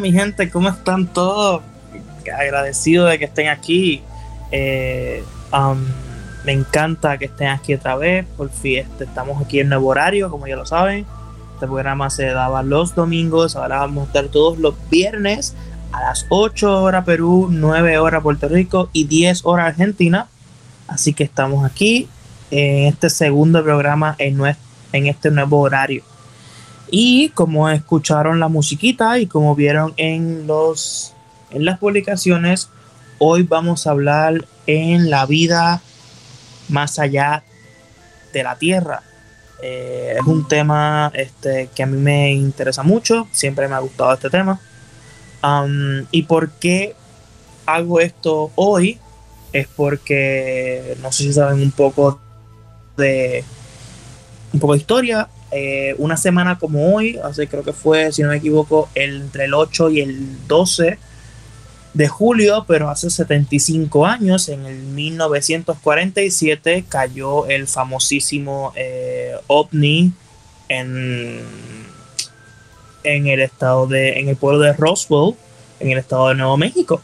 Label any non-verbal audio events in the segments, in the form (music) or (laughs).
Mi gente, ¿cómo están todos? Agradecido de que estén aquí. Eh, um, me encanta que estén aquí otra vez. Por fin este, estamos aquí en nuevo horario, como ya lo saben. Este programa se daba los domingos, ahora vamos a estar todos los viernes a las 8 horas Perú, 9 horas Puerto Rico y 10 horas Argentina. Así que estamos aquí en este segundo programa en, en este nuevo horario. Y como escucharon la musiquita y como vieron en, los, en las publicaciones, hoy vamos a hablar en la vida más allá de la Tierra. Eh, es un tema este, que a mí me interesa mucho, siempre me ha gustado este tema. Um, ¿Y por qué hago esto hoy? Es porque, no sé si saben un poco de un poco de historia. Eh, una semana como hoy, hace creo que fue, si no me equivoco, entre el 8 y el 12 de julio, pero hace 75 años, en el 1947, cayó el famosísimo eh, ovni en, en el estado de, en el pueblo de Roswell, en el estado de Nuevo México,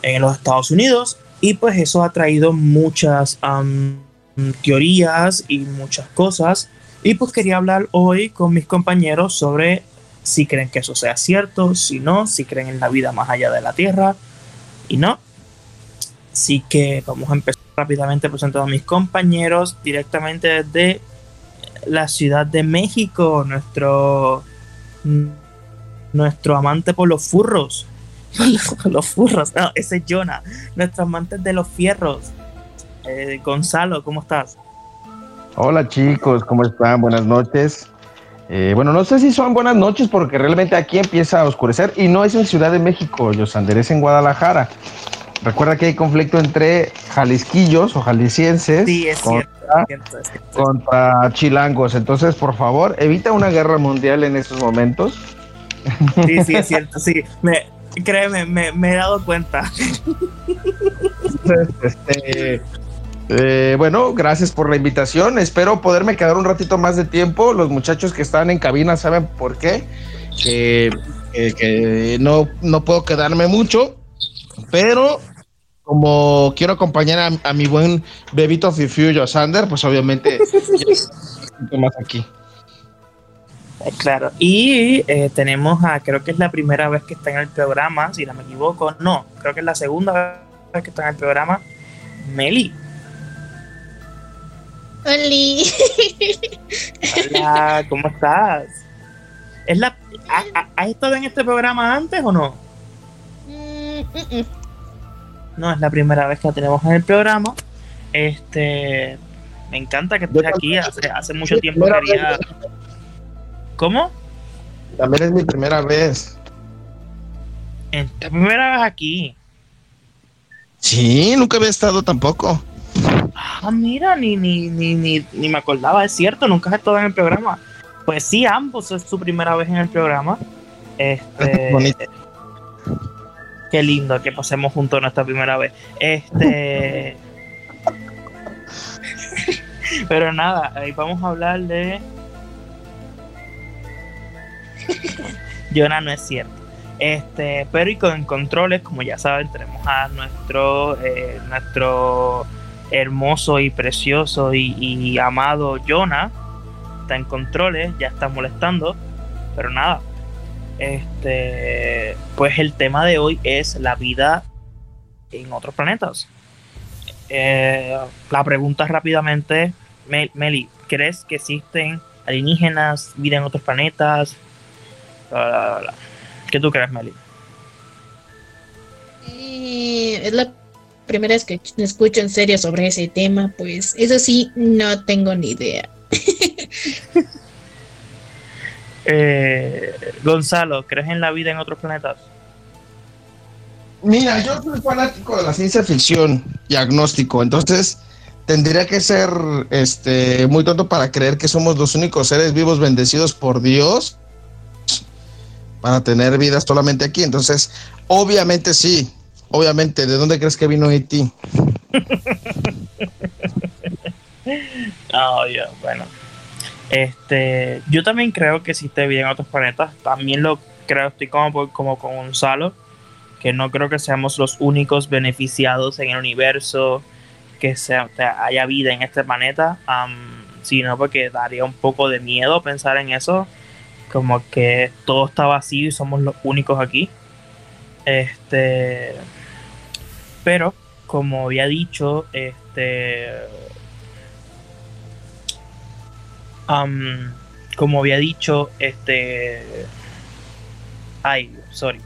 en los Estados Unidos, y pues eso ha traído muchas teorías y muchas cosas y pues quería hablar hoy con mis compañeros sobre si creen que eso sea cierto, si no, si creen en la vida más allá de la Tierra y no. Así que vamos a empezar rápidamente presentando a mis compañeros directamente desde la Ciudad de México, nuestro, nuestro amante por los furros. (laughs) los furros, no, ese es Jonah, nuestro amante de los fierros. Eh, Gonzalo, ¿cómo estás? Hola chicos, ¿cómo están? Buenas noches. Eh, bueno, no sé si son buenas noches porque realmente aquí empieza a oscurecer y no es en Ciudad de México, Yosander, es en Guadalajara. Recuerda que hay conflicto entre jalisquillos o jaliscienses contra, chilangos. Entonces, por favor, evita una guerra mundial en estos momentos. Sí, sí, es cierto, sí. Me, créeme, me, me he dado cuenta. este, eh, bueno, gracias por la invitación. Espero poderme quedar un ratito más de tiempo. Los muchachos que están en cabina saben por qué. que no, no puedo quedarme mucho, pero como quiero acompañar a, mi buen bebito Fifiu Sander, pues obviamente (laughs) más aquí. Eh, claro, y eh, tenemos a, creo que es la primera vez que está en el programa, si no me equivoco, no, creo que es la segunda vez que está en el programa, Meli. Hola. ¿cómo estás? ¿Es la, ¿Has estado en este programa antes o no? Mm, mm, mm. No, es la primera vez que la tenemos en el programa. Este, me encanta que estés aquí. Hace, hace mucho tiempo quería. ¿Cómo? También es mi primera vez. ¿Es primera vez aquí? Sí, nunca había estado tampoco. Ah, mira, ni, ni, ni, ni, ni me acordaba, es cierto, nunca has estado en el programa. Pues sí, ambos es su primera vez en el programa. Este, (laughs) qué lindo que pasemos juntos nuestra primera vez. Este. (laughs) Pero nada, ahí vamos a hablar de. (laughs) Jonah no es cierto. Este, pero y con controles, como ya saben, tenemos a nuestro, eh, nuestro hermoso y precioso y, amado Jonah está en controles, ya está molestando, pero nada. Este, pues el tema de hoy es la vida en otros planetas. Eh, la pregunta rápidamente, Meli, ¿crees que existen alienígenas, vida en otros planetas? ¿Qué tú crees, Meli? Eh, la primera vez que escucho en serio sobre ese tema, pues eso sí, no tengo ni idea. (laughs) Eh, Gonzalo, ¿crees en la vida en otros planetas? Mira, yo soy fanático de la ciencia ficción y agnóstico, entonces tendría que ser este muy tonto para creer que somos los únicos seres vivos bendecidos por Dios para tener vida solamente aquí. Entonces, obviamente sí, Obviamente, ¿de dónde crees que vino E.T.? (laughs) oh, bueno. Este, yo también creo que existe vida en otros planetas. También lo creo, estoy como, como con Gonzalo, que no creo que seamos los únicos beneficiados en el universo, que sea, haya vida en este planeta, sino porque daría un poco de miedo pensar en eso, como que todo está vacío y somos los únicos aquí. Este, pero como había dicho, este, como había dicho, este, ay, sorry,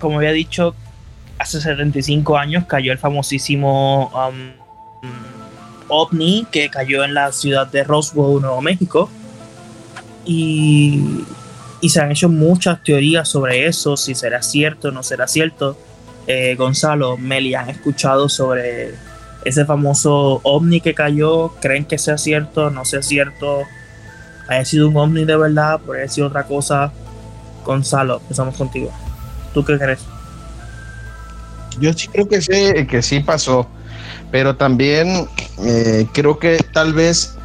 como había dicho, hace 75 años cayó el famosísimo ovni que cayó en la ciudad de Roswell, Nuevo México. Y, y, se han hecho muchas teorías sobre eso, si será cierto o no será cierto. Eh, Gonzalo, Meli, ¿han escuchado sobre ese famoso ovni que cayó? ¿Creen que sea cierto? ¿No sea cierto? ¿Haya sido un ovni de verdad? ¿Por haya sido otra cosa? Gonzalo, empezamos contigo. ¿Tú qué crees? Yo sí creo que sí, que sí pasó, pero también eh, creo que tal vez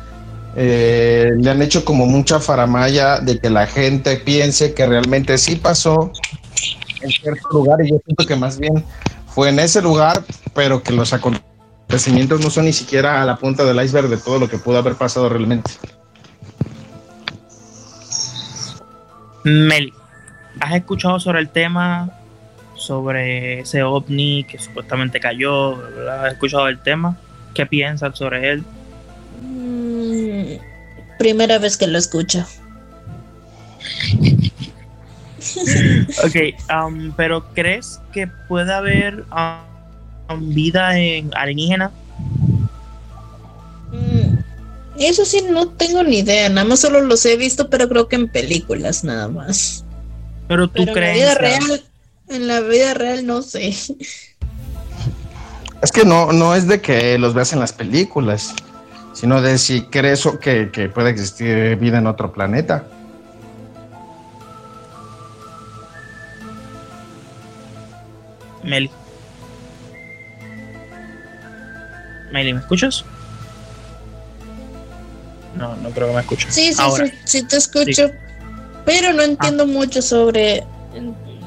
eh, le han hecho como mucha faramaya de que la gente piense que realmente sí pasó en cierto lugar y yo siento que más bien fue en ese lugar, pero que los acontecimientos no son ni siquiera a la punta del iceberg de todo lo que pudo haber pasado realmente. Mel, ¿has escuchado sobre el tema sobre ese ovni que supuestamente cayó, ¿Has escuchado el tema? ¿Qué piensas sobre él? Mm, primera vez que lo escucho. (laughs) (laughs) ok, um, pero ¿crees que puede haber um, vida en alienígena? Mm, eso sí, no tengo ni idea. Nada más solo los he visto, pero creo que en películas nada más. Pero tú crees. En real, en la vida real no sé. Es que no, no es de que los veas en las películas, sino de si crees que, que puede existir vida en otro planeta. Meli. Meli, ¿me escuchas? No, no creo que me escuches. Sí, sí, sí, sí, te escucho. Pero no entiendo ah. mucho sobre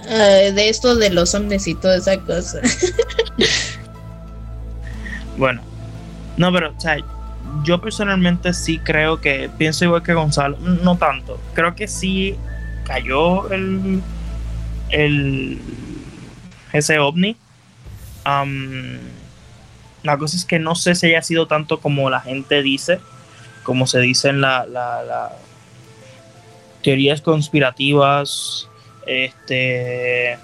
eh, de esto de los hombres y toda esa cosa. (laughs) bueno, no, pero, o sea, yo personalmente sí creo que, pienso igual que Gonzalo, no tanto, creo que sí cayó el, el ese ovni. la cosa es que no sé si haya sido tanto como la gente dice, como se dice en la, teorías conspirativas este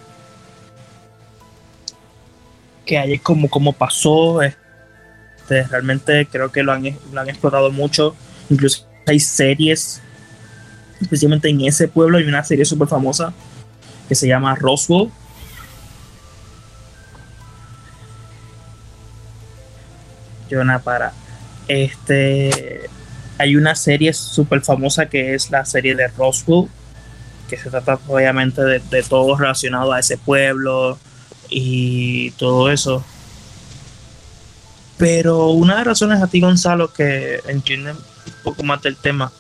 que hay como, como pasó este, realmente creo que lo han, lo han explotado mucho incluso hay series especialmente en ese pueblo hay una serie súper famosa que se llama Roswell Para este hay una serie súper famosa que es la serie de Roswell que se trata obviamente de, todo relacionado a ese pueblo y todo eso. Pero una de las razones a ti, Gonzalo, que entienden un poco más del tema,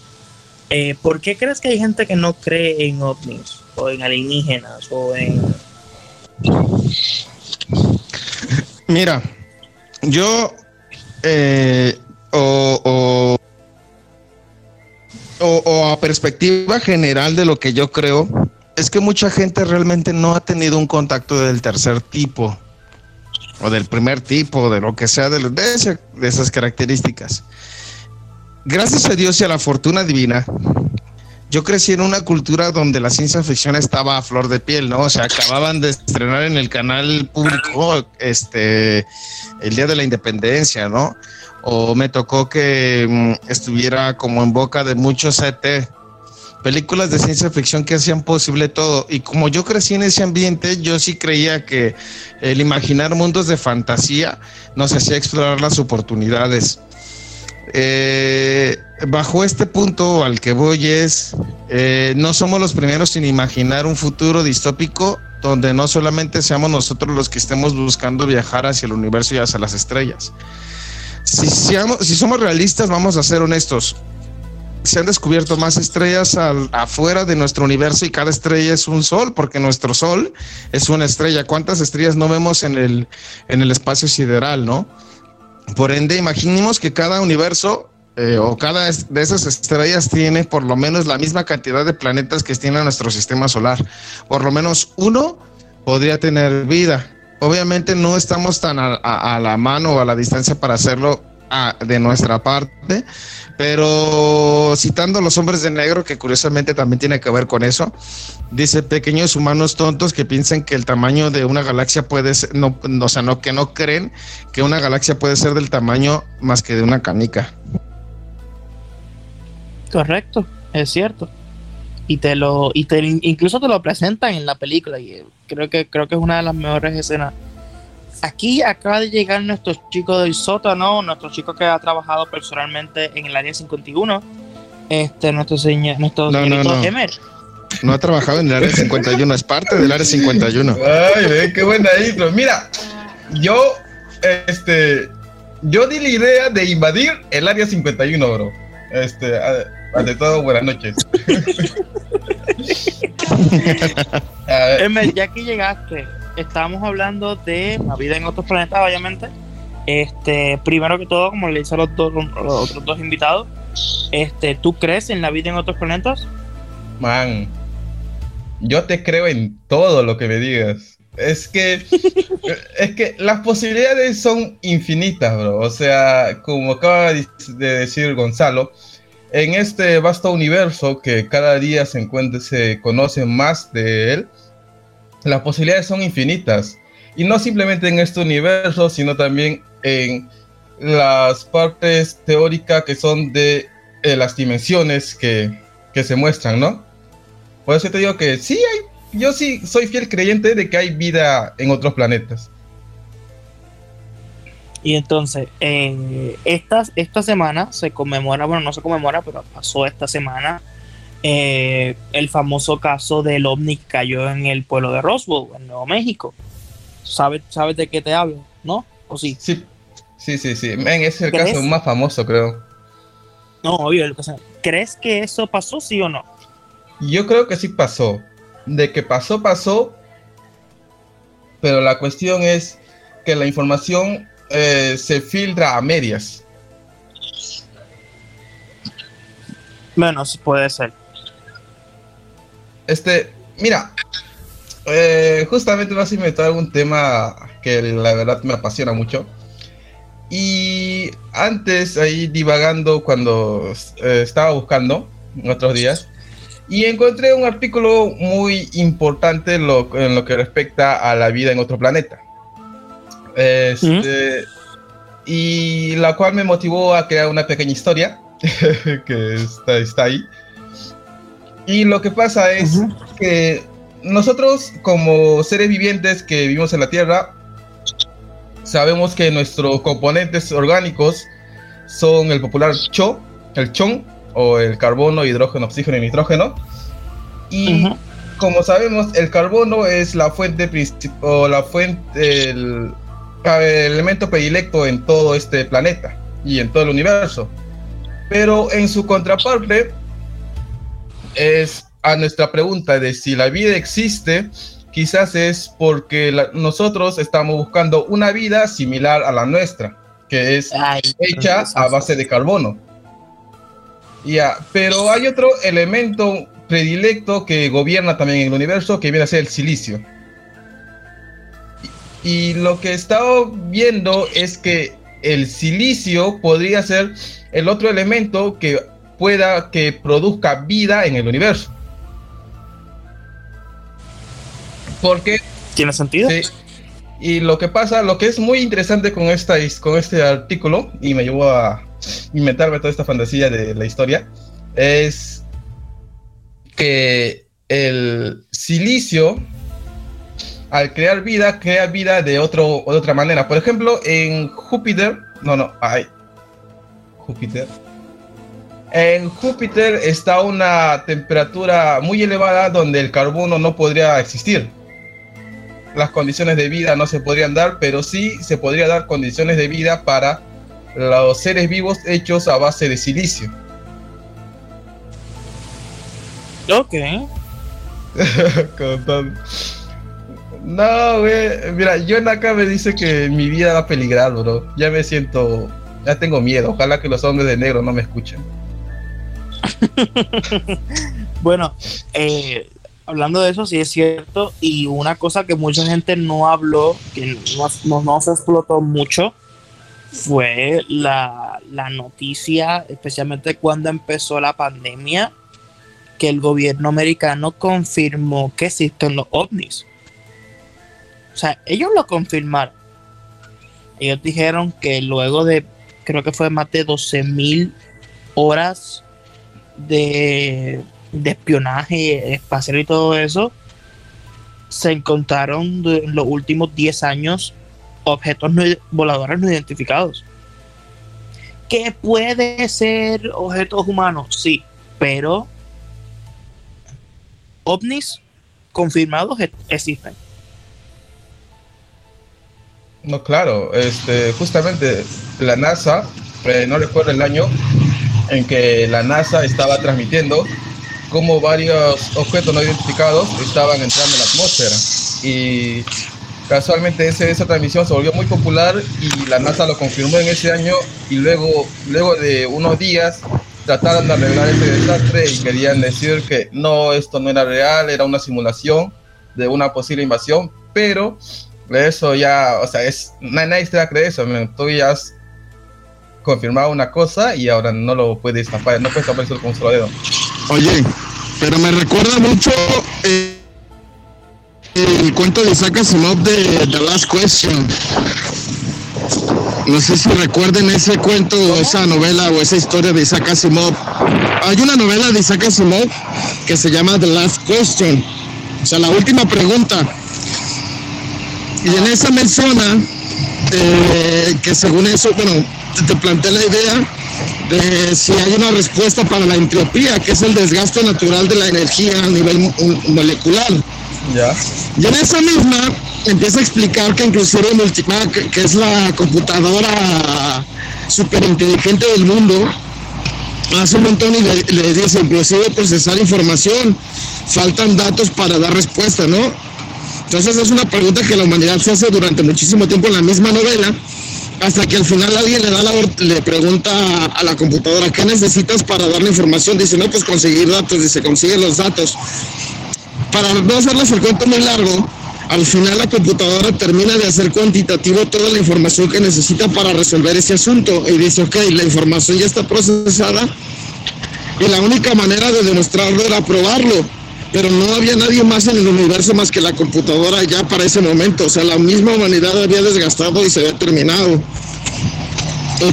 eh, ¿por qué crees que hay gente que no cree en ovnis o en alienígenas o en... Mira, yo eh, o o, a perspectiva general de lo que yo creo, es que mucha gente realmente no ha tenido un contacto del tercer tipo o del primer tipo, de lo que sea, de, de, esas características. Gracias a Dios y a la fortuna divina, yo crecí en una cultura donde la ciencia ficción estaba a flor de piel, ¿no? O sea, acababan de estrenar en el canal público este el Día de la Independencia, ¿no? o me tocó que mm, estuviera como en boca de muchos ET, películas de ciencia ficción que hacían posible todo. Y como yo crecí en ese ambiente, yo sí creía que el imaginar mundos de fantasía nos hacía explorar las oportunidades. Eh, bajo este punto al que voy es, eh, no somos los primeros en imaginar un futuro distópico donde no solamente seamos nosotros los que estemos buscando viajar hacia el universo y hacia las estrellas si, si somos realistas, vamos a ser honestos. se han descubierto más estrellas afuera de nuestro universo y cada estrella es un sol, porque nuestro sol es una estrella. ¿Cuántas estrellas no vemos en el, en el espacio sideral, no? Por ende, imaginemos que cada universo eh, o cada de esas estrellas tiene por lo menos la misma cantidad de planetas que tiene nuestro sistema solar. Por lo menos uno podría tener vida. Obviamente no estamos tan a, la mano o a la distancia para hacerlo de nuestra parte, pero citando a los hombres de negro, que curiosamente también tiene que ver con eso, dice pequeños humanos tontos que piensan que el tamaño de una galaxia puede ser, no, o sea, no, que no creen que una galaxia puede ser del tamaño más que de una canica. Correcto, es cierto. Y te lo, y te incluso te lo presentan en la película, y creo que, creo que es una de las mejores escenas aquí acaba de llegar nuestro chico del sótano, nuestro chico que ha trabajado personalmente en el área 51, este, nuestro, señor, nuestro no, no, no. No ha trabajado en el área 51, es parte del área 51. Ay, qué buena intro. Mira, yo, este, yo di la idea de invadir el área 51, bro. Este, ante todo, buenas noches. (laughs) (laughs) Emel, ya que llegaste, estábamos hablando de la vida en otros planetas, obviamente. Este, primero que todo, como le hice a los, dos, otros dos invitados, este, ¿tú crees en la vida en otros planetas? Man, yo te creo en todo lo que me digas. Es que, (laughs) es que las posibilidades son infinitas, bro. O sea, como acaba de decir Gonzalo, en este vasto universo que cada día se encuentra, se conoce más de él, las posibilidades son infinitas. Y no simplemente en este universo, sino también en las partes teóricas que son de eh, las dimensiones que, se muestran, ¿no? Por eso te digo que sí hay, yo sí soy fiel creyente de que hay vida en otros planetas. Y entonces, eh, esta, esta semana se conmemora, bueno, no se conmemora, pero pasó esta semana eh, el famoso caso del ovni que cayó en el pueblo de Roswell, en Nuevo México. ¿Sabes, sabes de qué te hablo? ¿No? ¿O sí? Sí, sí, sí. sí. es el caso más famoso, creo. No, obvio. ¿Crees que eso pasó, sí o no? Yo creo que sí pasó. De que pasó, pasó. Pero la cuestión es que la información eh, se filtra a medias. Bueno, puede ser. Este, mira, eh, justamente vas a inventar un tema que la verdad me apasiona mucho. Y antes, ahí divagando cuando eh, estaba buscando, en otros días, y encontré un artículo muy importante en lo, que respecta a la vida en otro planeta. Este, Y la cual me motivó a crear una pequeña historia (laughs) que está, está ahí. Y lo que pasa es que nosotros como seres vivientes que vivimos en la Tierra, sabemos que nuestros componentes orgánicos son el popular CHO, el CHON, o el carbono, hidrógeno, oxígeno y nitrógeno. Y como sabemos, el carbono es la fuente o la fuente, el, el elemento predilecto en todo este planeta y en todo el universo. Pero en su contraparte, es a nuestra pregunta de si la vida existe, quizás es porque nosotros estamos buscando una vida similar a la nuestra, que es hecha a base de carbono. Ya, pero hay otro elemento predilecto que gobierna también el universo, que viene a ser el silicio. Y, y lo que he estado viendo es que el silicio podría ser el otro elemento que pueda que produzca vida en el universo. Porque... ¿Tiene sentido? Sí. Y lo que pasa, lo que es muy interesante con, esta, con este artículo, y me llevó a inventarme toda esta fantasía de la historia, es que el silicio, al crear vida, crea vida de, otro, de otra manera. Por ejemplo, en Júpiter, no, no, hay Júpiter, en Júpiter está una temperatura muy elevada donde el carbono no podría existir. Las condiciones de vida no se podrían dar, pero sí se podría dar condiciones de vida para los seres vivos hechos a base de silicio. Ok. (laughs) No, güey. Mira, acá me dice que mi vida va a peligrar, bro. Ya me siento. Ya tengo miedo. Ojalá que los hombres de negro no me escuchen. (laughs) bueno, eh, hablando de eso, sí es cierto. Y una cosa que mucha gente no habló, que no, se explotó mucho, fue la, la, noticia, especialmente cuando empezó la pandemia, que el gobierno americano confirmó que existen los ovnis. O sea, ellos lo confirmaron. Ellos dijeron que luego de, creo que fue más de 12 mil horas de, espionaje espacial y todo eso, se encontraron en los últimos 10 años objetos voladores no identificados. ¿Que puede ser objetos humanos? Sí, pero ovnis confirmados existen. No, claro, este, justamente la NASA, eh, no recuerdo el año, en que la NASA estaba transmitiendo cómo varios objetos no identificados estaban entrando en la atmósfera. Y casualmente ese, esa transmisión se volvió muy popular y la NASA lo confirmó en ese año y luego, luego de unos días trataron de arreglar ese desastre y querían decir que no, esto no era real, era una simulación de una posible invasión, pero eso ya, o sea, es, nadie se va a creer tú ya has confirmaba una cosa y ahora no lo puede tapar, no puede taparse con un solo dedo. Oye, pero me recuerda mucho eh, el cuento de Isaac Asimov de The Last Question. No sé si recuerden ese cuento, o esa novela o esa historia de Isaac Asimov. Hay una novela de Isaac Asimov que se llama The Last Question, o sea, la última pregunta. Y en esa menciona eh, que según eso, bueno, te planteé la idea de si hay una respuesta para la entropía, que es el desgaste natural de la energía a nivel molecular. Ya. Y en esa misma empieza a explicar que inclusive Multimac, que es la computadora súper inteligente del mundo, hace un montón y le, le, dice, inclusive procesar información, faltan datos para dar respuesta, ¿no? Entonces es una pregunta que la humanidad se hace durante muchísimo tiempo en la misma novela hasta que al final alguien le da la, le pregunta a la computadora qué necesitas para dar la información. Dice, no, pues conseguir datos, dice, consigue los datos. Para no hacerles el cuento muy largo, al final la computadora termina de hacer cuantitativo toda la información que necesita para resolver ese asunto y dice, ok, la información ya está procesada y la única manera de demostrarlo era probarlo pero no había nadie más en el universo más que la computadora ya para ese momento. O sea, la misma humanidad había desgastado y se había terminado.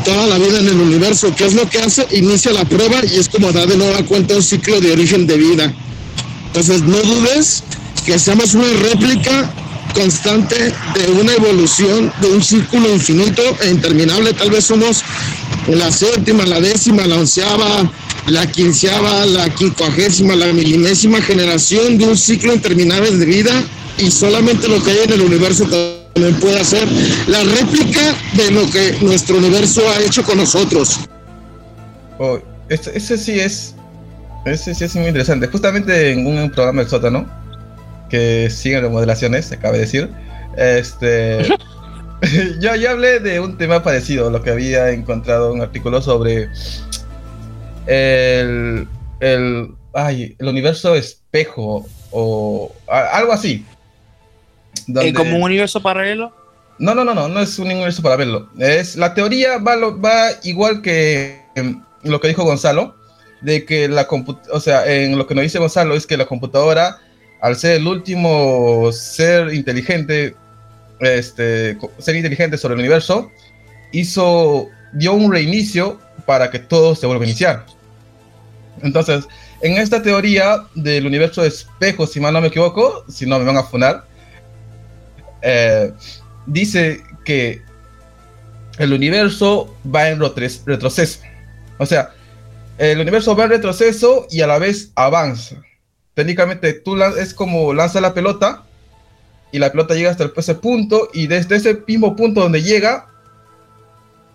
toda la vida en el universo. ¿Qué es lo que hace? Inicia la prueba y es como da de nueva cuenta un ciclo de origen de vida. Entonces, no dudes que seamos una réplica constante de una evolución, de un círculo infinito e interminable. Tal vez somos la séptima, la décima, la onceava, la quinceava, la quincuagésima, la milimésima generación de un ciclo interminable de vida y solamente lo que hay en el universo también puede hacer la réplica de lo que nuestro universo ha hecho con nosotros. Oh, ese, sí es, ese sí es muy interesante. Justamente en un programa del que sigue remodelaciones, se cabe decir, este, (laughs) yo ya hablé de un tema parecido, lo que había encontrado un artículo sobre el, el, ay, el universo espejo o algo así. Donde... ¿Como un universo paralelo? No, no, no, no, no es un universo paralelo. Es, la teoría va, va igual que lo que dijo Gonzalo, de que la o sea, en lo que nos dice Gonzalo es que la computadora, al ser el último ser inteligente, este, ser inteligente sobre el universo, hizo, dio un reinicio para que todo se vuelva a iniciar. Entonces, en esta teoría del universo de espejo, si mal no me equivoco, si no me van a funar, eh, dice que el universo va en retroceso. O sea, el universo va en retroceso y a la vez avanza. Técnicamente, tú es como lanza la pelota y la pelota llega hasta ese punto y desde ese mismo punto donde llega,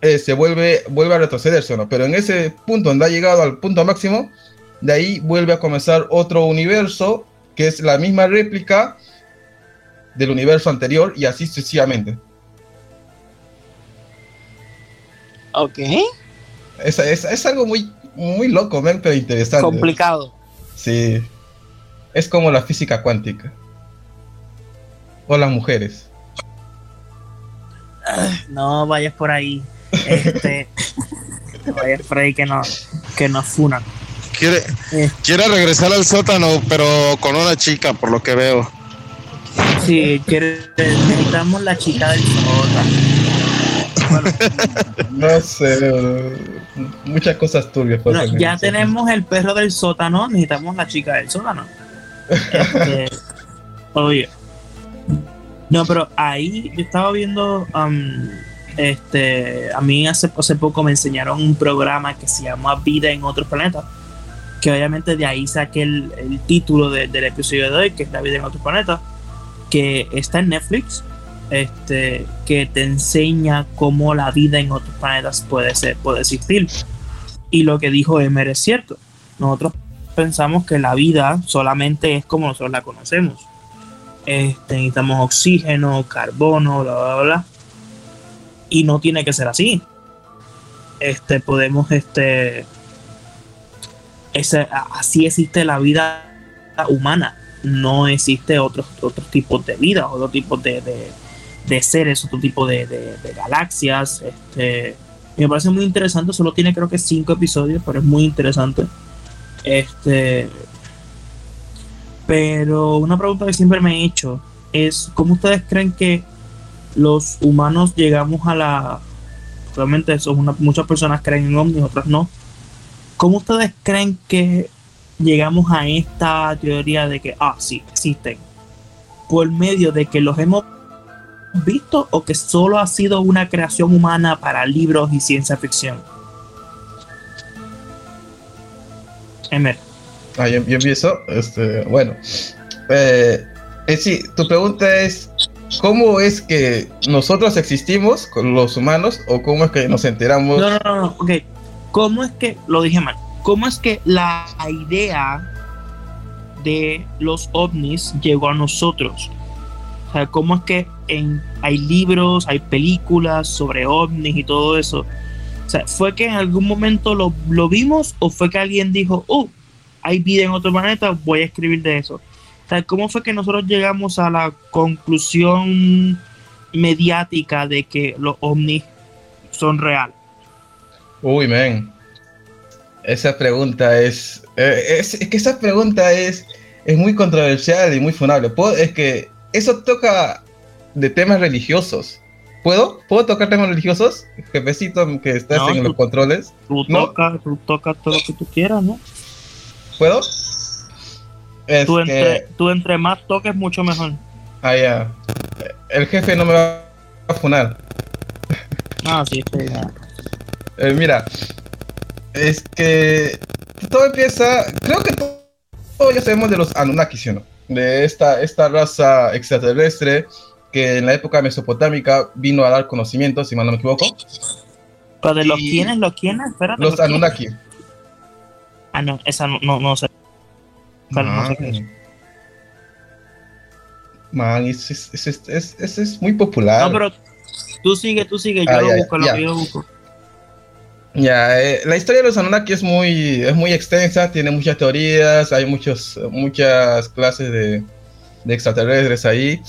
eh, se vuelve, vuelve a retrocederse, ¿no? Pero en ese punto donde ha llegado al punto máximo, de ahí vuelve a comenzar otro universo que es la misma réplica del universo anterior y así sucesivamente. Ok. Es, es, es algo muy, muy loco, pero interesante. Complicado. Sí. Es como la física cuántica. O las mujeres. No vayas por ahí. Este, (laughs) no vayas por ahí que no, que nos funan. Quiere, Eh. quiere regresar al sótano, pero con una chica, por lo que veo. Sí, quiere- necesitamos la chica del sótano. Bueno, No sé, bro. muchas cosas turbias. no, ya tenemos el perro del sótano, necesitamos la chica del sótano. Este. No, pero ahí yo estaba viendo, um, este, a mí hace, poco me enseñaron un programa que se llama Vida en otros planetas, que obviamente de ahí saqué el, el título de- del episodio de hoy, que es La vida en otros planetas, que está en Netflix, este, que te enseña cómo la vida en otros planetas puede ser, puede existir. Y lo que dijo Emer es cierto. Nosotros pensamos que la vida solamente es como nosotros la conocemos. Este, necesitamos oxígeno, carbono, bla, bla, bla. Y no tiene que ser así. Este, podemos, este, ese- así existe la vida humana. No existe otros otros tipos de vida, otro tipo de, de, de seres, otro tipo de, de- galaxias. Este, me parece muy interesante. Solo tiene creo que cinco episodios, pero es muy interesante. Este, pero una pregunta que siempre me he hecho es ¿cómo ustedes creen que los humanos llegamos a la realmente eso, muchas personas creen en ovnis, otras no. ¿Cómo ustedes creen que llegamos a esta teoría de que ah sí existen? Por medio de que los hemos visto o que solo ha sido una creación humana para libros y ciencia ficción. Emer. Ah, yo, yo empiezo. Este, bueno, eh, eh, sí, tu pregunta es: ¿cómo es que nosotros existimos con los humanos o cómo es que nos enteramos? No, no, no, no, ok. ¿Cómo es que, lo dije mal, cómo es que la idea de los ovnis llegó a nosotros? O sea, ¿cómo es que en, hay libros, hay películas sobre ovnis y todo eso? O sea, ¿fue que en algún momento lo, lo vimos o fue que alguien dijo, oh, hay vida en otro planeta, voy a escribir de eso? ¿cómo fue que nosotros llegamos a la conclusión mediática de que los ovnis son reales? Uy, men. Esa pregunta es, eh, es. es que esa pregunta es, es muy controversial y muy funable. Es que eso toca de temas religiosos. ¿Puedo? ¿Puedo tocar temas religiosos? Jefecito que estás No, en tú- los controles. Tú No. tocas, tú tocas todo lo que tú quieras, ¿no? ¿Puedo? Es Tú que- entre, tú entre más toques, mucho mejor. Ah, ya. El jefe no me va a funar. Ah, sí, sí, ya. Eh, mira, es que todo empieza, creo que to- todos ya sabemos de los Anunnaki, ¿sí no? De esta, esta raza extraterrestre que en la época mesopotámica vino a dar conocimiento, si mal no me equivoco. Pero de los quiénes, los quiénes, espérate. Los. Anunnaki. Ah, no, esa no, no, no sé. Pero no sé qué es. Man, ese es, es- muy popular. No, pero tú sigue, tú sigue, yo Ah, lo ya, busco, lo que yo busco. Ya, eh, la historia de los Anunnaki es muy, es muy extensa, tiene muchas teorías, hay muchos, muchas clases de, de extraterrestres ahí,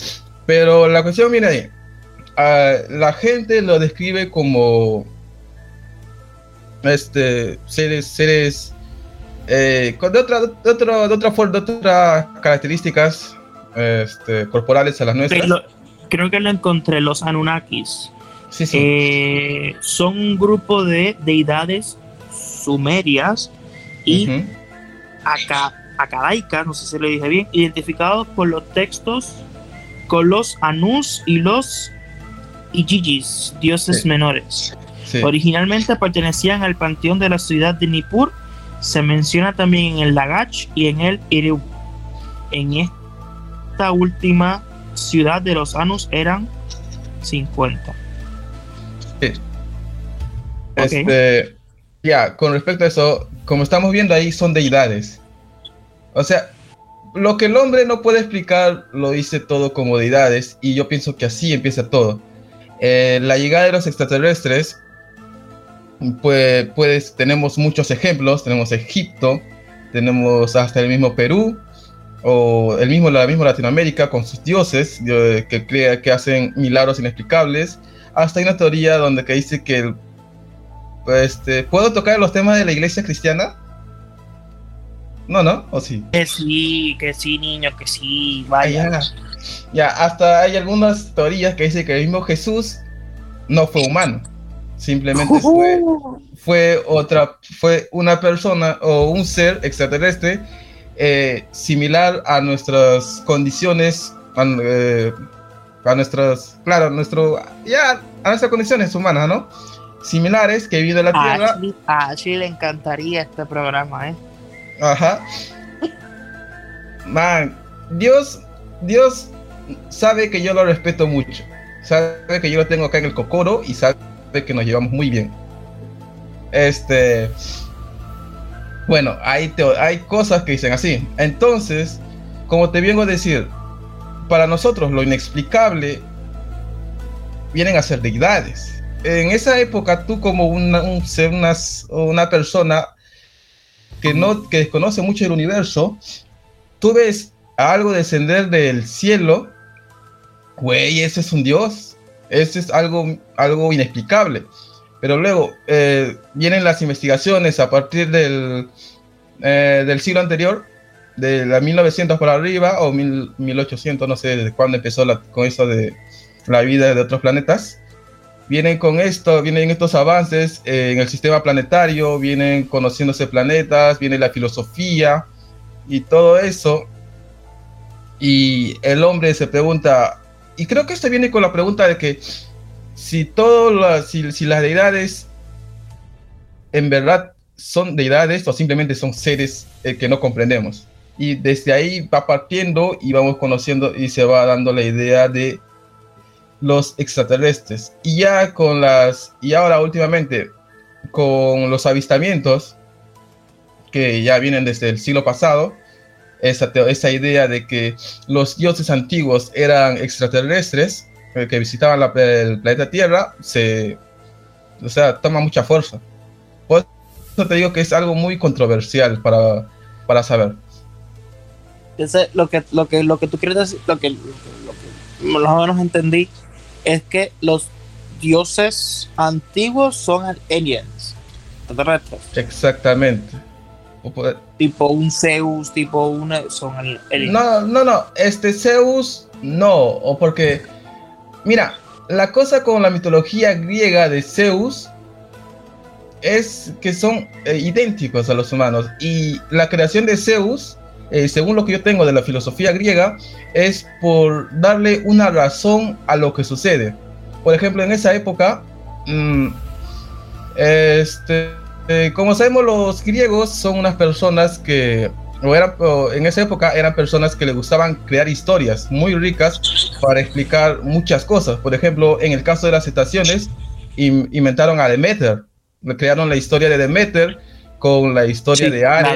pero la cuestión viene ahí. Ah, la gente lo describe como este, seres, seres eh, de, otra, de, otra, de, otra, for- de otras características este, corporales a las nuestras. creo que lo encontré, los Anunnakis. sí, sí. Eh, son un grupo de deidades sumerias y Ujú. aca- acadaicas, no sé si lo dije bien, identificados por los textos con los Anus y los Igigis, dioses Sí. menores. Sí. Originalmente pertenecían al panteón de la ciudad de Nippur. Se menciona también en el Lagach y en el Ireu. En esta última ciudad de los Anus eran 50. Ok. Este, ya, con respecto a eso, como estamos viendo ahí, son deidades. O sea, lo que el hombre no puede explicar lo dice todo como deidades y yo pienso que así empieza todo. Eh, la llegada de los extraterrestres, pues, pues tenemos muchos ejemplos, tenemos Egipto, tenemos hasta el mismo Perú, o el mismo, la misma Latinoamérica con sus dioses que, crea, que hacen milagros inexplicables. Hasta hay una teoría donde que dice que este, ¿puedo tocar los temas de la iglesia cristiana? No, ¿no? ¿O sí? Que sí, que sí, niño, que sí, vaya. Ya, hasta hay algunas teorías que dicen que el mismo Jesús no fue humano. Simplemente (laughs) fue, fue otra, fue una persona o un ser extraterrestre eh, similar a nuestras condiciones, a, eh, nuestras, claro, nuestro, ya, a nuestras condiciones humanas, ¿no? Similares que vive en la Tierra. A Ashley le encantaría este programa, ¿eh? Ajá. Man, Dios, Dios sabe que yo lo respeto mucho. Sabe que yo lo tengo acá en el cocoro y sabe que nos llevamos muy bien. Este. Bueno, hay, hay cosas que dicen así. Entonces, como te vengo a decir, para nosotros lo inexplicable vienen a ser deidades. En esa época, tú como una, un, una, una persona que, no, que desconoce mucho el universo, tú ves algo descender del cielo, güey, ese es un dios, ese es algo, algo inexplicable. Pero luego eh, vienen las investigaciones a partir del, eh, del siglo anterior, de la 1900 por arriba, o 1800, no sé de cuándo empezó con eso de la vida de otros planetas vienen con esto, vienen estos avances en el sistema planetario, vienen conociéndose planetas, viene la filosofía y todo eso. Y el hombre se pregunta, y creo que esto viene con la pregunta de que si, todo si, las deidades en verdad son deidades o simplemente son seres eh, que no comprendemos. Y desde ahí va partiendo y vamos conociendo y se va dando la idea de los extraterrestres. Y ya con las, y ahora últimamente, con los avistamientos, que ya vienen desde el siglo pasado, esa, esa idea de que los dioses antiguos eran extraterrestres, eh, que visitaban el planeta Tierra, se, o sea, toma mucha fuerza. Por eso te digo que es algo muy controversial para, para saber. lo que, lo que, lo que tú quieres decir, lo que, lo que más o menos entendí, es que los dioses antiguos son aliens extraterrestres. Exactamente. Tipo un Zeus, tipo una. Son aliens. No, no, no. Este Zeus, no. O porque. Mira, la cosa con la mitología griega de Zeus es que son eh, idénticos a los humanos. Y la creación de Zeus eh, según lo que yo tengo de la filosofía griega, es por darle una razón a lo que sucede. Por ejemplo, en esa época, mm, este, eh, como sabemos, los griegos son unas personas que, o eran, en esa época, eran personas que les gustaban crear historias muy ricas para explicar muchas cosas. Por ejemplo, en el caso de las estaciones, inventaron a Demeter, crearon la historia de Demeter con la historia de Ares.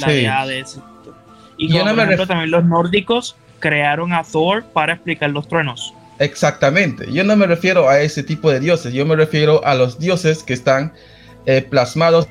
La de Hades. Y como, por ejemplo, también los nórdicos crearon a Thor para explicar los truenos. Exactamente. Yo no me refiero a ese tipo de dioses, yo me refiero a los dioses que están eh, plasmados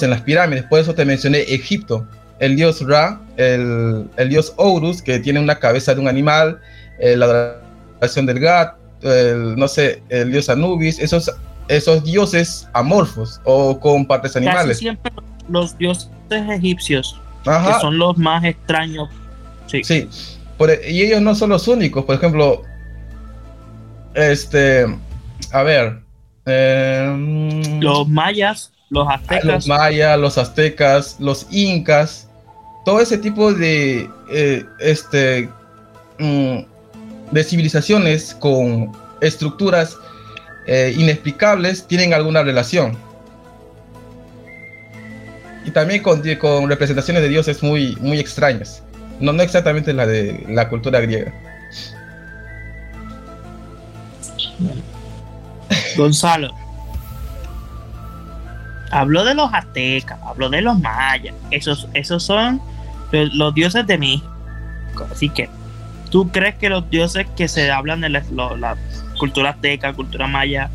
en las pirámides. Por eso te mencioné Egipto. El dios Ra, el, dios Horus, que tiene una cabeza de un animal, eh, la adoración del Gat, no sé, el dios Anubis, esos, esos dioses amorfos o con partes animales. siempre los dioses egipcios que son los más extraños. Sí. sí. E, y ellos no son los únicos. Por ejemplo, este, a ver. Em, los mayas, los aztecas. Los mayas, los aztecas, los incas. Todo ese tipo de, eh, este, mm, de civilizaciones con estructuras eh, inexplicables tienen alguna relación y también con, representaciones de dioses muy, muy extrañas. No, no exactamente la de la cultura griega. Gonzalo. Hablo de los aztecas, hablo de los mayas. Esos, esos son los, dioses de México. Así que, ¿tú crees que los dioses que se hablan de la, la cultura azteca, cultura maya,